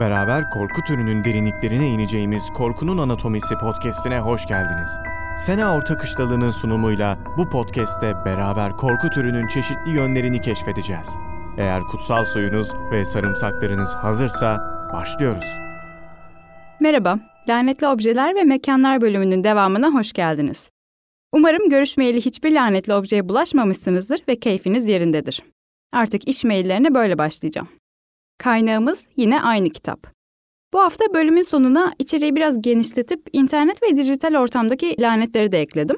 Beraber korku türünün derinliklerine ineceğimiz Korkunun Anatomisi podcast'ine hoş geldiniz. Sena Orta Kışlalı'nın sunumuyla bu podcast'te beraber korku türünün çeşitli yönlerini keşfedeceğiz. Eğer kutsal suyunuz ve sarımsaklarınız hazırsa başlıyoruz. Merhaba, Lanetli Objeler ve Mekanlar bölümünün devamına hoş geldiniz. Umarım görüşmeyeli hiçbir lanetli objeye bulaşmamışsınızdır ve keyfiniz yerindedir. Artık iş maillerine böyle başlayacağım. Kaynağımız yine aynı kitap. Bu hafta bölümün sonuna içeriği biraz genişletip internet ve dijital ortamdaki lanetleri de ekledim.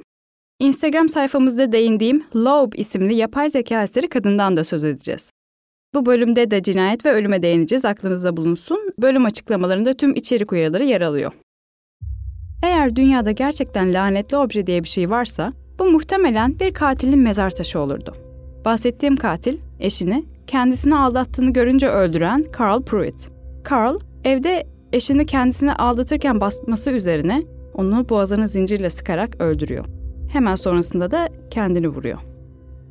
Instagram sayfamızda değindiğim Loeb isimli yapay zeka eseri kadından da söz edeceğiz. Bu bölümde de cinayet ve ölüme değineceğiz, aklınızda bulunsun. Bölüm açıklamalarında tüm içerik uyarıları yer alıyor. Eğer dünyada gerçekten lanetli obje diye bir şey varsa, bu muhtemelen bir katilin mezar taşı olurdu. Bahsettiğim katil, eşini kendisini aldattığını görünce öldüren Carl Pruitt. Carl, evde eşini kendisini aldatırken basması üzerine onu boğazını zincirle sıkarak öldürüyor. Hemen sonrasında da kendini vuruyor.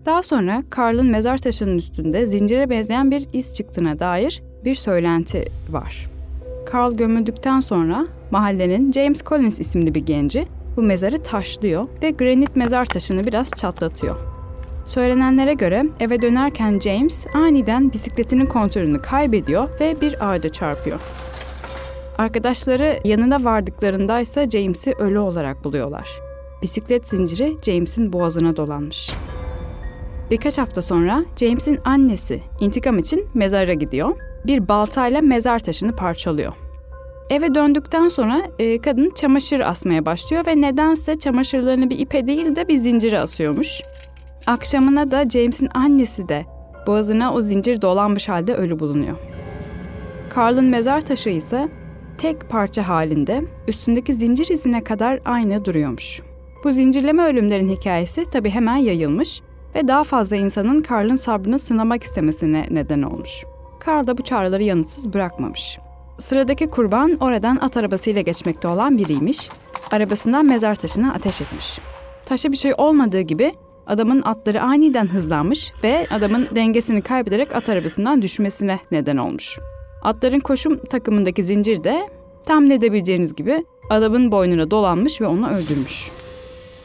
Daha sonra Carl'ın mezar taşının üstünde zincire benzeyen bir iz çıktığına dair bir söylenti var. Carl gömüldükten sonra mahallenin James Collins isimli bir genci bu mezarı taşlıyor ve granit mezar taşını biraz çatlatıyor. Söylenenlere göre eve dönerken James aniden bisikletinin kontrolünü kaybediyor ve bir ağaca çarpıyor. Arkadaşları yanına vardıklarında ise James'i ölü olarak buluyorlar. Bisiklet zinciri James'in boğazına dolanmış. Birkaç hafta sonra James'in annesi intikam için mezara gidiyor. Bir baltayla mezar taşını parçalıyor. Eve döndükten sonra e, kadın çamaşır asmaya başlıyor ve nedense çamaşırlarını bir ipe değil de bir zincire asıyormuş. Akşamına da James'in annesi de boğazına o zincir dolanmış halde ölü bulunuyor. Carl'ın mezar taşı ise tek parça halinde üstündeki zincir izine kadar aynı duruyormuş. Bu zincirleme ölümlerin hikayesi tabi hemen yayılmış ve daha fazla insanın Carl'ın sabrını sınamak istemesine neden olmuş. Carl da bu çağrıları yanıtsız bırakmamış. Sıradaki kurban oradan at arabasıyla geçmekte olan biriymiş. Arabasından mezar taşına ateş etmiş. Taşa bir şey olmadığı gibi adamın atları aniden hızlanmış ve adamın dengesini kaybederek at arabasından düşmesine neden olmuş. Atların koşum takımındaki zincir de tahmin edebileceğiniz gibi adamın boynuna dolanmış ve onu öldürmüş.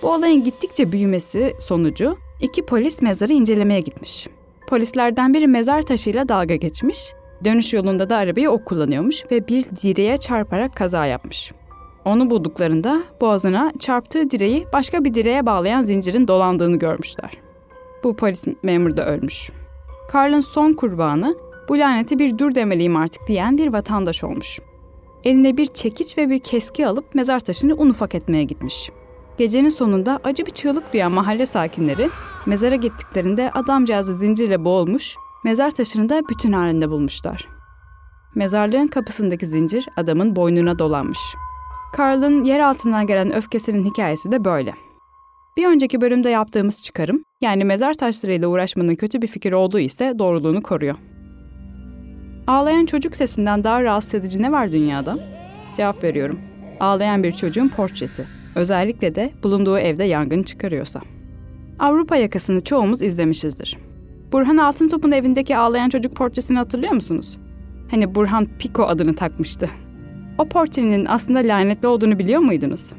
Bu olayın gittikçe büyümesi sonucu iki polis mezarı incelemeye gitmiş. Polislerden biri mezar taşıyla dalga geçmiş, dönüş yolunda da arabayı o kullanıyormuş ve bir direğe çarparak kaza yapmış. Onu bulduklarında boğazına çarptığı direği başka bir direğe bağlayan zincirin dolandığını görmüşler. Bu polis memuru da ölmüş. Carl'ın son kurbanı bu laneti bir dur demeliyim artık diyen bir vatandaş olmuş. Eline bir çekiç ve bir keski alıp mezar taşını un ufak etmeye gitmiş. Gecenin sonunda acı bir çığlık duyan mahalle sakinleri mezara gittiklerinde adamcağızı zincirle boğulmuş, mezar taşını da bütün halinde bulmuşlar. Mezarlığın kapısındaki zincir adamın boynuna dolanmış. Carl'ın yer altından gelen öfkesinin hikayesi de böyle. Bir önceki bölümde yaptığımız çıkarım, yani mezar taşlarıyla uğraşmanın kötü bir fikir olduğu ise doğruluğunu koruyor. Ağlayan çocuk sesinden daha rahatsız edici ne var dünyada? Cevap veriyorum. Ağlayan bir çocuğun portresi. Özellikle de bulunduğu evde yangın çıkarıyorsa. Avrupa yakasını çoğumuz izlemişizdir. Burhan Altıntop'un evindeki ağlayan çocuk portresini hatırlıyor musunuz? Hani Burhan Pico adını takmıştı. O portrenin aslında lanetli olduğunu biliyor muydunuz?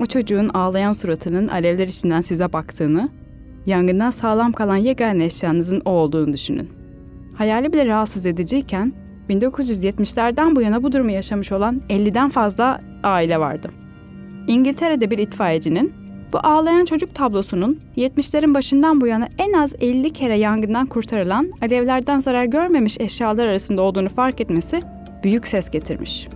O çocuğun ağlayan suratının alevler içinden size baktığını, yangından sağlam kalan yegane eşyanızın o olduğunu düşünün. Hayali bile rahatsız ediciyken 1970'lerden bu yana bu durumu yaşamış olan 50'den fazla aile vardı. İngiltere'de bir itfaiyecinin bu ağlayan çocuk tablosunun 70'lerin başından bu yana en az 50 kere yangından kurtarılan, alevlerden zarar görmemiş eşyalar arasında olduğunu fark etmesi büyük ses getirmiş.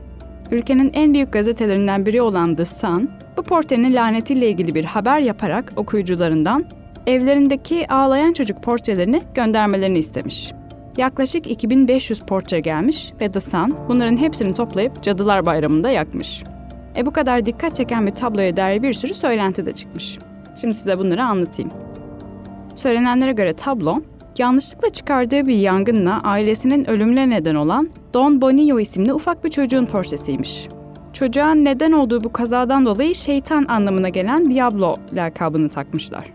Ülkenin en büyük gazetelerinden biri olan The Sun, bu portrenin lanetiyle ilgili bir haber yaparak okuyucularından evlerindeki ağlayan çocuk portrelerini göndermelerini istemiş. Yaklaşık 2500 portre gelmiş ve The Sun bunların hepsini toplayıp Cadılar Bayramı'nda yakmış. E bu kadar dikkat çeken bir tabloya dair bir sürü söylenti de çıkmış. Şimdi size bunları anlatayım. Söylenenlere göre tablo, yanlışlıkla çıkardığı bir yangınla ailesinin ölümüne neden olan Don Bonillo isimli ufak bir çocuğun portresiymiş. Çocuğa neden olduğu bu kazadan dolayı şeytan anlamına gelen Diablo lakabını takmışlar.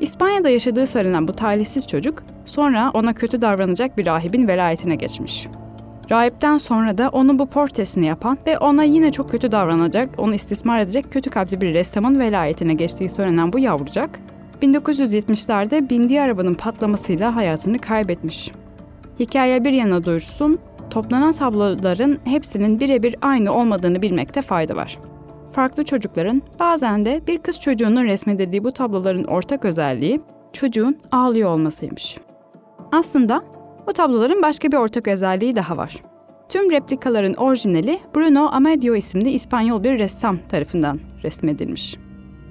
İspanya'da yaşadığı söylenen bu talihsiz çocuk sonra ona kötü davranacak bir rahibin velayetine geçmiş. Rahipten sonra da onun bu portresini yapan ve ona yine çok kötü davranacak, onu istismar edecek kötü kalpli bir ressamın velayetine geçtiği söylenen bu yavrucak, 1970'lerde bindiği arabanın patlamasıyla hayatını kaybetmiş. Hikaye bir yana dursun, toplanan tabloların hepsinin birebir aynı olmadığını bilmekte fayda var. Farklı çocukların, bazen de bir kız çocuğunun resmedildiği bu tabloların ortak özelliği çocuğun ağlıyor olmasıymış. Aslında bu tabloların başka bir ortak özelliği daha var. Tüm replikaların orijinali Bruno Amadio isimli İspanyol bir ressam tarafından resmedilmiş.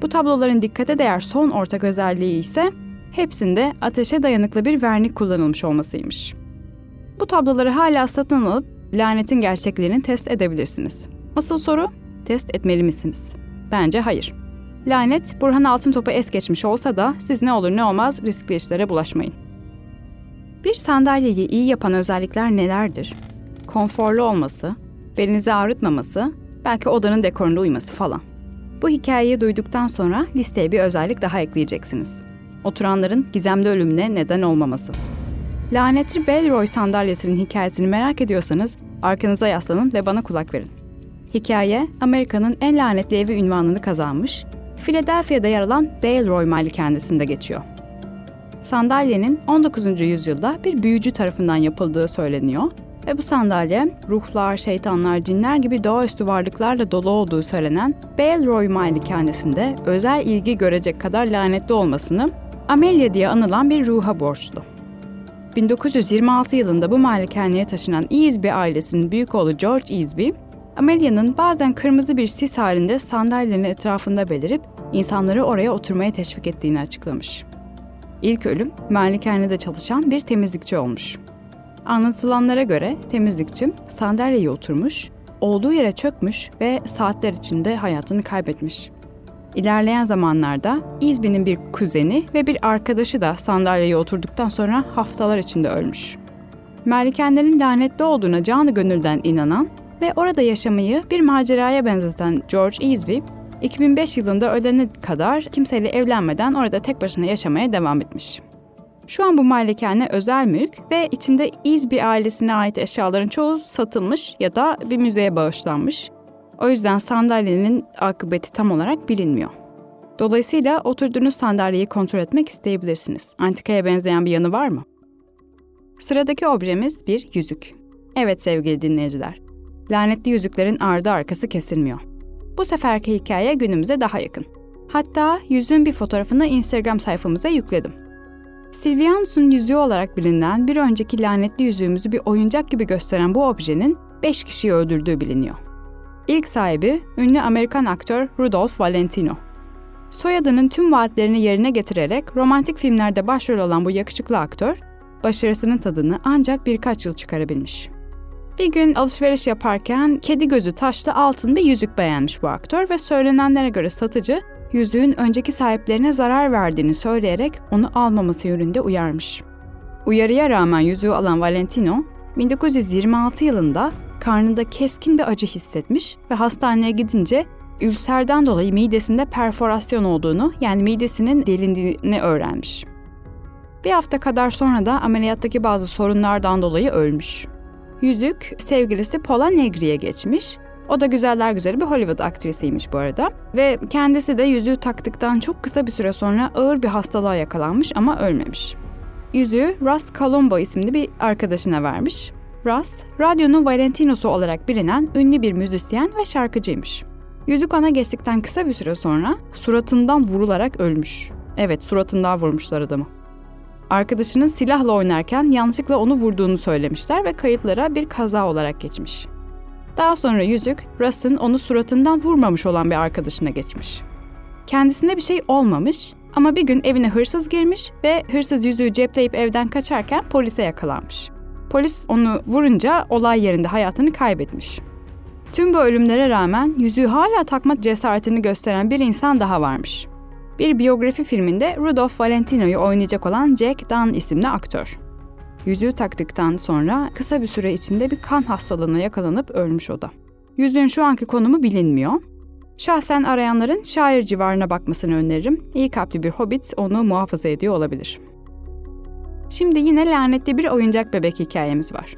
Bu tabloların dikkate değer son ortak özelliği ise hepsinde ateşe dayanıklı bir vernik kullanılmış olmasıymış. Bu tabloları hala satın alıp lanetin gerçekliğini test edebilirsiniz. Asıl soru, test etmeli misiniz? Bence hayır. Lanet, Burhan Altıntop'u es geçmiş olsa da siz ne olur ne olmaz riskli işlere bulaşmayın. Bir sandalyeyi iyi yapan özellikler nelerdir? Konforlu olması, belinizi ağrıtmaması, belki odanın dekoruna uyması falan. Bu hikayeyi duyduktan sonra listeye bir özellik daha ekleyeceksiniz. Oturanların gizemli ölümüne neden olmaması. Lanetli Belroy sandalyesinin hikayesini merak ediyorsanız arkanıza yaslanın ve bana kulak verin. Hikaye, Amerika'nın en lanetli evi ünvanını kazanmış, Philadelphia'da yer alan Belroy malikanesinde geçiyor. Sandalyenin 19. yüzyılda bir büyücü tarafından yapıldığı söyleniyor ve bu sandalye ruhlar, şeytanlar, cinler gibi doğaüstü varlıklarla dolu olduğu söylenen Belroy malikanesinde özel ilgi görecek kadar lanetli olmasını Amelia diye anılan bir ruha borçlu. 1926 yılında bu malikaneye taşınan Easby ailesinin büyük oğlu George Easby, Amelia'nın bazen kırmızı bir sis halinde sandalyenin etrafında belirip insanları oraya oturmaya teşvik ettiğini açıklamış. İlk ölüm malikanede çalışan bir temizlikçi olmuş. Anlatılanlara göre temizlikçi sandalyeye oturmuş, olduğu yere çökmüş ve saatler içinde hayatını kaybetmiş. İlerleyen zamanlarda İzbi'nin bir kuzeni ve bir arkadaşı da sandalyeye oturduktan sonra haftalar içinde ölmüş. Malikanelerin lanetli olduğuna canı gönülden inanan ve orada yaşamayı bir maceraya benzeten George Easby, 2005 yılında ölene kadar kimseyle evlenmeden orada tek başına yaşamaya devam etmiş. Şu an bu malikane özel mülk ve içinde Easby ailesine ait eşyaların çoğu satılmış ya da bir müzeye bağışlanmış. O yüzden sandalyenin akıbeti tam olarak bilinmiyor. Dolayısıyla oturduğunuz sandalyeyi kontrol etmek isteyebilirsiniz. Antikaya benzeyen bir yanı var mı? Sıradaki objemiz bir yüzük. Evet sevgili dinleyiciler. Lanetli yüzüklerin ardı arkası kesilmiyor. Bu seferki hikaye günümüze daha yakın. Hatta yüzüğün bir fotoğrafını Instagram sayfamıza yükledim. Silvianus'un yüzüğü olarak bilinen bir önceki lanetli yüzüğümüzü bir oyuncak gibi gösteren bu objenin 5 kişiyi öldürdüğü biliniyor. İlk sahibi ünlü Amerikan aktör Rudolph Valentino. Soyadının tüm vaatlerini yerine getirerek romantik filmlerde başrol olan bu yakışıklı aktör, başarısının tadını ancak birkaç yıl çıkarabilmiş. Bir gün alışveriş yaparken kedi gözü taşlı altın bir yüzük beğenmiş bu aktör ve söylenenlere göre satıcı yüzüğün önceki sahiplerine zarar verdiğini söyleyerek onu almaması yönünde uyarmış. Uyarıya rağmen yüzüğü alan Valentino, 1926 yılında karnında keskin bir acı hissetmiş ve hastaneye gidince ülserden dolayı midesinde perforasyon olduğunu yani midesinin delindiğini öğrenmiş. Bir hafta kadar sonra da ameliyattaki bazı sorunlardan dolayı ölmüş. Yüzük sevgilisi Paula Negri'ye geçmiş. O da güzeller güzeli bir Hollywood aktrisiymiş bu arada. Ve kendisi de yüzüğü taktıktan çok kısa bir süre sonra ağır bir hastalığa yakalanmış ama ölmemiş. Yüzüğü Russ Colombo isimli bir arkadaşına vermiş. Russ, radyonun Valentino'su olarak bilinen ünlü bir müzisyen ve şarkıcıymış. Yüzük ona geçtikten kısa bir süre sonra suratından vurularak ölmüş. Evet, suratından vurmuşlar adamı. Arkadaşının silahla oynarken yanlışlıkla onu vurduğunu söylemişler ve kayıtlara bir kaza olarak geçmiş. Daha sonra yüzük, Russ'ın onu suratından vurmamış olan bir arkadaşına geçmiş. Kendisine bir şey olmamış ama bir gün evine hırsız girmiş ve hırsız yüzüğü cepleyip evden kaçarken polise yakalanmış. Polis onu vurunca olay yerinde hayatını kaybetmiş. Tüm bu ölümlere rağmen yüzüğü hala takma cesaretini gösteren bir insan daha varmış. Bir biyografi filminde Rudolph Valentino'yu oynayacak olan Jack Dunn isimli aktör. Yüzüğü taktıktan sonra kısa bir süre içinde bir kan hastalığına yakalanıp ölmüş o da. Yüzüğün şu anki konumu bilinmiyor. Şahsen arayanların şair civarına bakmasını öneririm. İyi kalpli bir hobbit onu muhafaza ediyor olabilir. Şimdi yine lanetli bir oyuncak bebek hikayemiz var.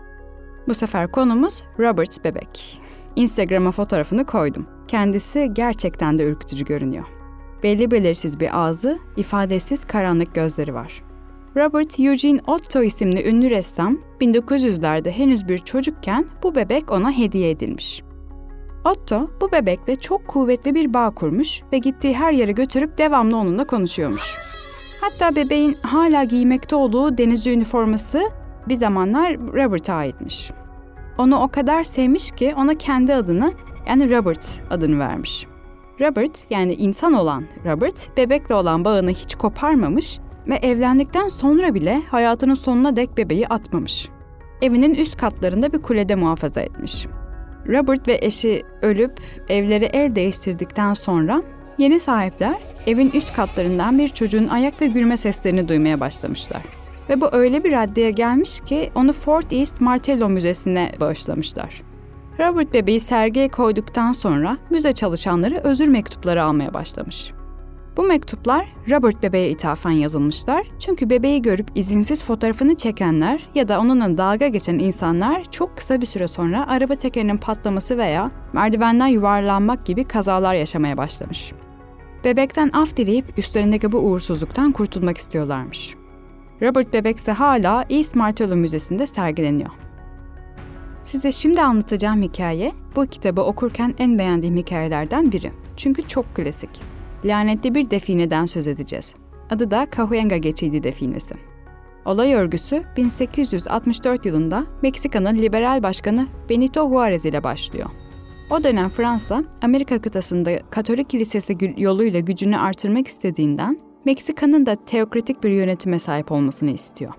Bu sefer konumuz Robert bebek. Instagram'a fotoğrafını koydum. Kendisi gerçekten de ürkütücü görünüyor. Belli belirsiz bir ağzı, ifadesiz karanlık gözleri var. Robert Eugene Otto isimli ünlü ressam 1900'lerde henüz bir çocukken bu bebek ona hediye edilmiş. Otto bu bebekle çok kuvvetli bir bağ kurmuş ve gittiği her yere götürüp devamlı onunla konuşuyormuş. Hatta bebeğin hala giymekte olduğu denizci üniforması bir zamanlar Robert'a aitmiş. Onu o kadar sevmiş ki ona kendi adını yani Robert adını vermiş. Robert yani insan olan Robert bebekle olan bağını hiç koparmamış ve evlendikten sonra bile hayatının sonuna dek bebeği atmamış. Evinin üst katlarında bir kulede muhafaza etmiş. Robert ve eşi ölüp evleri el değiştirdikten sonra yeni sahipler evin üst katlarından bir çocuğun ayak ve gülme seslerini duymaya başlamışlar. Ve bu öyle bir raddeye gelmiş ki onu Fort East Martello Müzesi'ne bağışlamışlar. Robert bebeği sergiye koyduktan sonra müze çalışanları özür mektupları almaya başlamış. Bu mektuplar Robert bebeğe ithafen yazılmışlar çünkü bebeği görüp izinsiz fotoğrafını çekenler ya da onunla dalga geçen insanlar çok kısa bir süre sonra araba tekerinin patlaması veya merdivenden yuvarlanmak gibi kazalar yaşamaya başlamış. Bebekten af dileyip üstlerindeki bu uğursuzluktan kurtulmak istiyorlarmış. Robert bebek ise hala East Martello Müzesi'nde sergileniyor. Size şimdi anlatacağım hikaye bu kitabı okurken en beğendiğim hikayelerden biri. Çünkü çok klasik. Lanetli bir defineden söz edeceğiz. Adı da Cahuenga Geçidi Definesi. Olay örgüsü 1864 yılında Meksika'nın liberal başkanı Benito Juarez ile başlıyor. O dönem Fransa, Amerika kıtasında Katolik kilisesi yoluyla gücünü artırmak istediğinden Meksika'nın da teokratik bir yönetime sahip olmasını istiyor.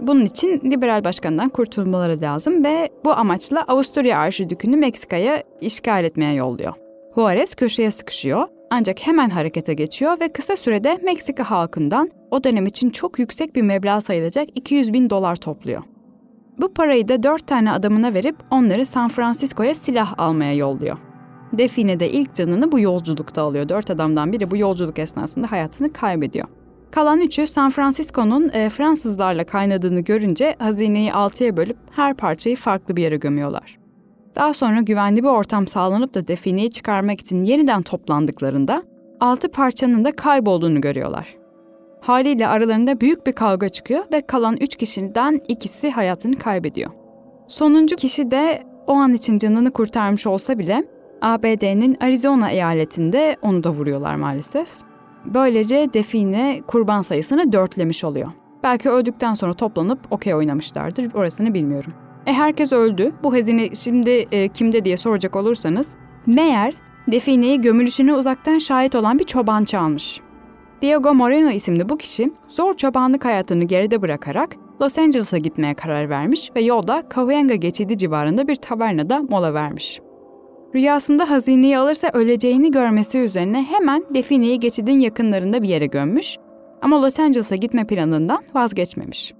Bunun için liberal başkandan kurtulmaları lazım ve bu amaçla Avusturya Arşidükü'nü Meksika'ya işgal etmeye yolluyor. Juarez köşeye sıkışıyor ancak hemen harekete geçiyor ve kısa sürede Meksika halkından o dönem için çok yüksek bir meblağ sayılacak 200 bin dolar topluyor. Bu parayı da dört tane adamına verip onları San Francisco'ya silah almaya yolluyor. Define de ilk canını bu yolculukta alıyor. Dört adamdan biri bu yolculuk esnasında hayatını kaybediyor. Kalan üçü San Francisco'nun e, Fransızlarla kaynadığını görünce hazineyi altıya bölüp her parçayı farklı bir yere gömüyorlar. Daha sonra güvenli bir ortam sağlanıp da defineyi çıkarmak için yeniden toplandıklarında altı parçanın da kaybolduğunu görüyorlar. Haliyle aralarında büyük bir kavga çıkıyor ve kalan üç kişiden ikisi hayatını kaybediyor. Sonuncu kişi de o an için canını kurtarmış olsa bile ABD'nin Arizona eyaletinde onu da vuruyorlar maalesef. Böylece define kurban sayısını dörtlemiş oluyor. Belki öldükten sonra toplanıp okey oynamışlardır, orasını bilmiyorum. E herkes öldü. Bu hazine şimdi e, kimde diye soracak olursanız, meğer defineyi gömülüşüne uzaktan şahit olan bir çoban çalmış. Diego Moreno isimli bu kişi zor çobanlık hayatını geride bırakarak Los Angeles'a gitmeye karar vermiş ve yolda Cahuenga geçidi civarında bir tavernada mola vermiş. Rüyasında hazineyi alırsa öleceğini görmesi üzerine hemen defineyi geçidin yakınlarında bir yere gömmüş ama Los Angeles'a gitme planından vazgeçmemiş.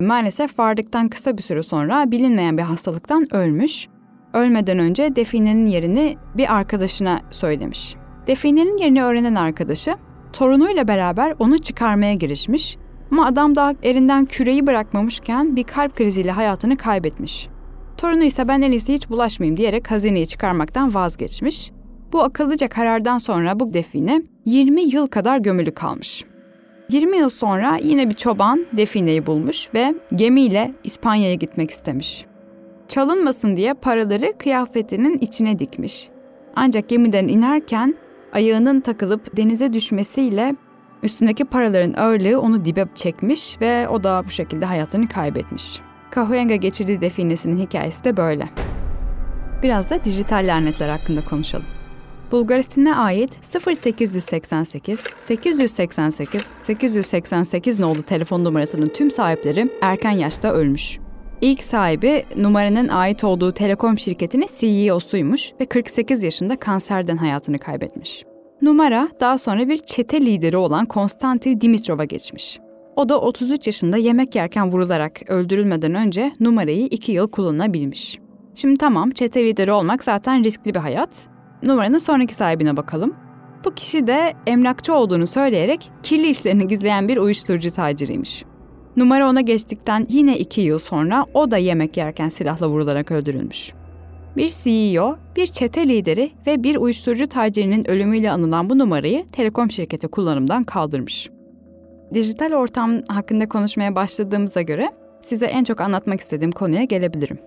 Maalesef vardıktan kısa bir süre sonra bilinmeyen bir hastalıktan ölmüş. Ölmeden önce definenin yerini bir arkadaşına söylemiş. Definenin yerini öğrenen arkadaşı torunuyla beraber onu çıkarmaya girişmiş ama adam daha erinden küreyi bırakmamışken bir kalp kriziyle hayatını kaybetmiş. Torunu ise ben en iyisi hiç bulaşmayayım diyerek hazineyi çıkarmaktan vazgeçmiş. Bu akıllıca karardan sonra bu define 20 yıl kadar gömülü kalmış. 20 yıl sonra yine bir çoban defineyi bulmuş ve gemiyle İspanya'ya gitmek istemiş. Çalınmasın diye paraları kıyafetinin içine dikmiş. Ancak gemiden inerken ayağının takılıp denize düşmesiyle üstündeki paraların ağırlığı onu dibe çekmiş ve o da bu şekilde hayatını kaybetmiş. Cahuenga geçirdiği definesinin hikayesi de böyle. Biraz da dijital lanetler hakkında konuşalım. Bulgaristan'a ait 0888 888 888 nolu telefon numarasının tüm sahipleri erken yaşta ölmüş. İlk sahibi numaranın ait olduğu telekom şirketinin CEO'suymuş ve 48 yaşında kanserden hayatını kaybetmiş. Numara daha sonra bir çete lideri olan Konstantin Dimitrov'a geçmiş. O da 33 yaşında yemek yerken vurularak öldürülmeden önce numarayı 2 yıl kullanabilmiş. Şimdi tamam çete lideri olmak zaten riskli bir hayat. Numaranın sonraki sahibine bakalım. Bu kişi de emlakçı olduğunu söyleyerek kirli işlerini gizleyen bir uyuşturucu taciriymiş. Numara ona geçtikten yine iki yıl sonra o da yemek yerken silahla vurularak öldürülmüş. Bir CEO, bir çete lideri ve bir uyuşturucu tacirinin ölümüyle anılan bu numarayı telekom şirketi kullanımdan kaldırmış. Dijital ortam hakkında konuşmaya başladığımıza göre size en çok anlatmak istediğim konuya gelebilirim.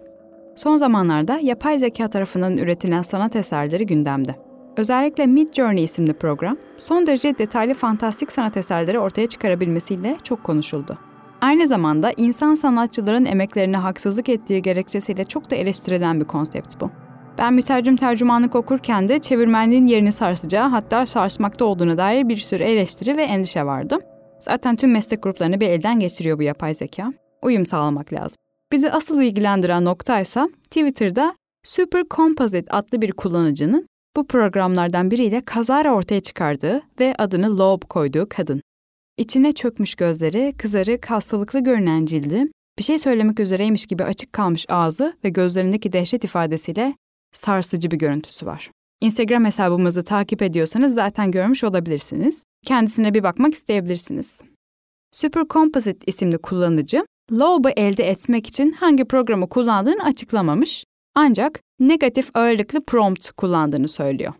Son zamanlarda yapay zeka tarafından üretilen sanat eserleri gündemde. Özellikle Mid Journey isimli program, son derece detaylı fantastik sanat eserleri ortaya çıkarabilmesiyle çok konuşuldu. Aynı zamanda insan sanatçıların emeklerine haksızlık ettiği gerekçesiyle çok da eleştirilen bir konsept bu. Ben mütercim tercümanlık okurken de çevirmenliğin yerini sarsacağı hatta sarsmakta olduğuna dair bir sürü eleştiri ve endişe vardı. Zaten tüm meslek gruplarını bir elden geçiriyor bu yapay zeka. Uyum sağlamak lazım. Bizi asıl ilgilendiren nokta ise Twitter'da Super Composite adlı bir kullanıcının bu programlardan biriyle kazara ortaya çıkardığı ve adını Loeb koyduğu kadın. İçine çökmüş gözleri, kızarık, hastalıklı görünen cildi, bir şey söylemek üzereymiş gibi açık kalmış ağzı ve gözlerindeki dehşet ifadesiyle sarsıcı bir görüntüsü var. Instagram hesabımızı takip ediyorsanız zaten görmüş olabilirsiniz. Kendisine bir bakmak isteyebilirsiniz. Super Composite isimli kullanıcı, Loeb'ı elde etmek için hangi programı kullandığını açıklamamış ancak negatif ağırlıklı prompt kullandığını söylüyor.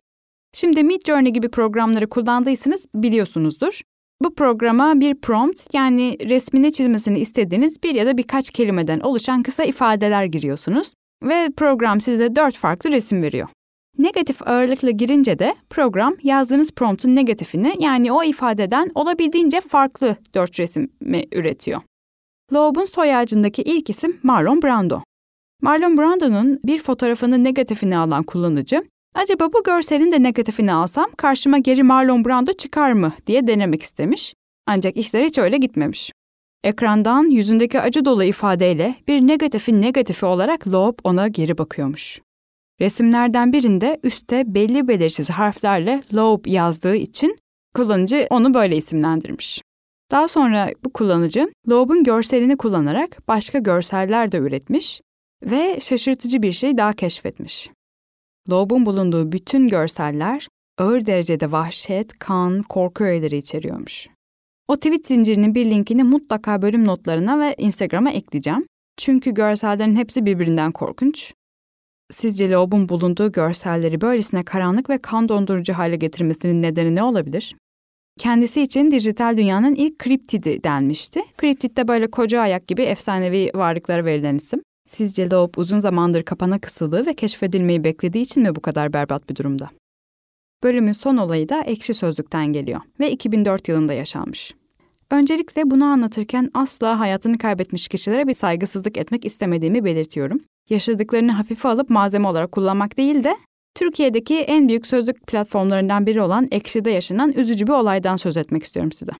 Şimdi Midjourney gibi programları kullandıysanız biliyorsunuzdur. Bu programa bir prompt yani resmini çizmesini istediğiniz bir ya da birkaç kelimeden oluşan kısa ifadeler giriyorsunuz ve program size dört farklı resim veriyor. Negatif ağırlıkla girince de program yazdığınız promptun negatifini yani o ifadeden olabildiğince farklı dört resmi üretiyor. Loeb'un soy ağacındaki ilk isim Marlon Brando. Marlon Brando'nun bir fotoğrafının negatifini alan kullanıcı, acaba bu görselin de negatifini alsam karşıma geri Marlon Brando çıkar mı diye denemek istemiş. Ancak işler hiç öyle gitmemiş. Ekrandan yüzündeki acı dolu ifadeyle bir negatifin negatifi olarak Loeb ona geri bakıyormuş. Resimlerden birinde üstte belli belirsiz harflerle Loeb yazdığı için kullanıcı onu böyle isimlendirmiş. Daha sonra bu kullanıcı Loeb'un görselini kullanarak başka görseller de üretmiş ve şaşırtıcı bir şey daha keşfetmiş. Loeb'un bulunduğu bütün görseller ağır derecede vahşet, kan, korku öğeleri içeriyormuş. O tweet zincirinin bir linkini mutlaka bölüm notlarına ve Instagram'a ekleyeceğim. Çünkü görsellerin hepsi birbirinden korkunç. Sizce Loeb'un bulunduğu görselleri böylesine karanlık ve kan dondurucu hale getirmesinin nedeni ne olabilir? Kendisi için dijital dünyanın ilk kriptidi denmişti. Kriptid de böyle koca ayak gibi efsanevi varlıklara verilen isim. Sizce Loeb uzun zamandır kapana kısıldığı ve keşfedilmeyi beklediği için mi bu kadar berbat bir durumda? Bölümün son olayı da Ekşi Sözlük'ten geliyor ve 2004 yılında yaşanmış. Öncelikle bunu anlatırken asla hayatını kaybetmiş kişilere bir saygısızlık etmek istemediğimi belirtiyorum. Yaşadıklarını hafife alıp malzeme olarak kullanmak değil de Türkiye'deki en büyük sözlük platformlarından biri olan Ekşi'de yaşanan üzücü bir olaydan söz etmek istiyorum size.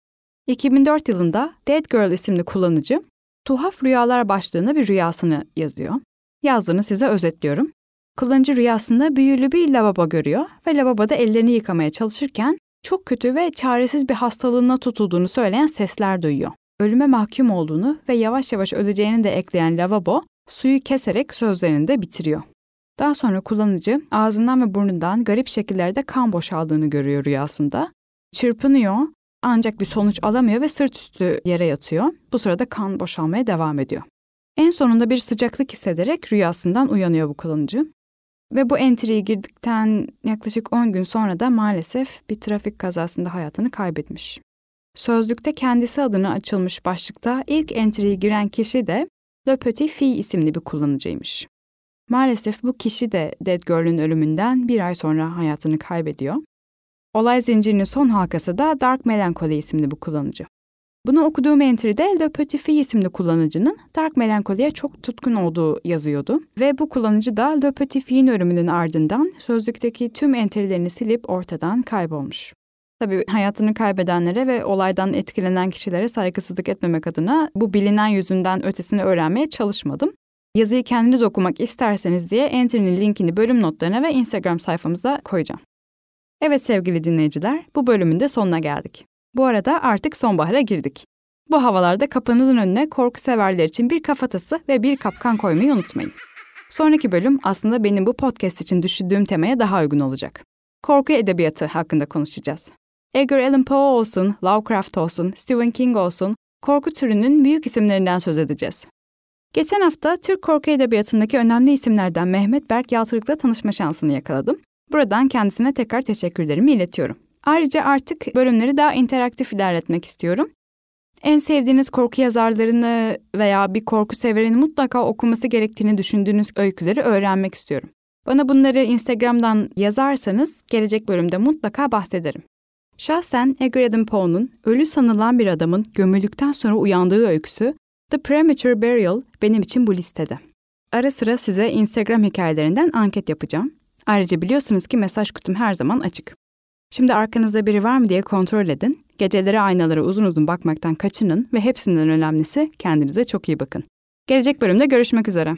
2004 yılında Dead Girl isimli kullanıcı tuhaf rüyalar başlığında bir rüyasını yazıyor. Yazdığını size özetliyorum. Kullanıcı rüyasında büyülü bir lavabo görüyor ve lavaboda ellerini yıkamaya çalışırken çok kötü ve çaresiz bir hastalığına tutulduğunu söyleyen sesler duyuyor. Ölüme mahkum olduğunu ve yavaş yavaş öleceğini de ekleyen lavabo suyu keserek sözlerini de bitiriyor. Daha sonra kullanıcı ağzından ve burnundan garip şekillerde kan boşaldığını görüyor rüyasında. Çırpınıyor ancak bir sonuç alamıyor ve sırt üstü yere yatıyor. Bu sırada kan boşalmaya devam ediyor. En sonunda bir sıcaklık hissederek rüyasından uyanıyor bu kullanıcı. Ve bu entry'yi girdikten yaklaşık 10 gün sonra da maalesef bir trafik kazasında hayatını kaybetmiş. Sözlükte kendisi adına açılmış başlıkta ilk entry'yi giren kişi de Le Petit Fille isimli bir kullanıcıymış. Maalesef bu kişi de Dead Girl'ün ölümünden bir ay sonra hayatını kaybediyor. Olay zincirinin son halkası da Dark Melancholy isimli bu kullanıcı. Bunu okuduğum entry'de Le Petit Fille isimli kullanıcının Dark Melancholy'ye çok tutkun olduğu yazıyordu. Ve bu kullanıcı da Le Petit Fille'in ölümünün ardından sözlükteki tüm entry'lerini silip ortadan kaybolmuş. Tabii hayatını kaybedenlere ve olaydan etkilenen kişilere saygısızlık etmemek adına bu bilinen yüzünden ötesini öğrenmeye çalışmadım. Yazıyı kendiniz okumak isterseniz diye Entry'nin linkini bölüm notlarına ve Instagram sayfamıza koyacağım. Evet sevgili dinleyiciler, bu bölümün de sonuna geldik. Bu arada artık sonbahara girdik. Bu havalarda kapınızın önüne korku severler için bir kafatası ve bir kapkan koymayı unutmayın. Sonraki bölüm aslında benim bu podcast için düşündüğüm temaya daha uygun olacak. Korku edebiyatı hakkında konuşacağız. Edgar Allan Poe olsun, Lovecraft olsun, Stephen King olsun korku türünün büyük isimlerinden söz edeceğiz. Geçen hafta Türk korku edebiyatındaki önemli isimlerden Mehmet Berk Yaltırık'la tanışma şansını yakaladım. Buradan kendisine tekrar teşekkürlerimi iletiyorum. Ayrıca artık bölümleri daha interaktif ilerletmek istiyorum. En sevdiğiniz korku yazarlarını veya bir korku severin mutlaka okuması gerektiğini düşündüğünüz öyküleri öğrenmek istiyorum. Bana bunları Instagram'dan yazarsanız gelecek bölümde mutlaka bahsederim. Şahsen Edgar Allan Poe'nun ölü sanılan bir adamın gömüldükten sonra uyandığı öyküsü The Premature Burial benim için bu listede. Ara sıra size Instagram hikayelerinden anket yapacağım. Ayrıca biliyorsunuz ki mesaj kutum her zaman açık. Şimdi arkanızda biri var mı diye kontrol edin. Geceleri aynalara uzun uzun bakmaktan kaçının ve hepsinden önemlisi kendinize çok iyi bakın. Gelecek bölümde görüşmek üzere.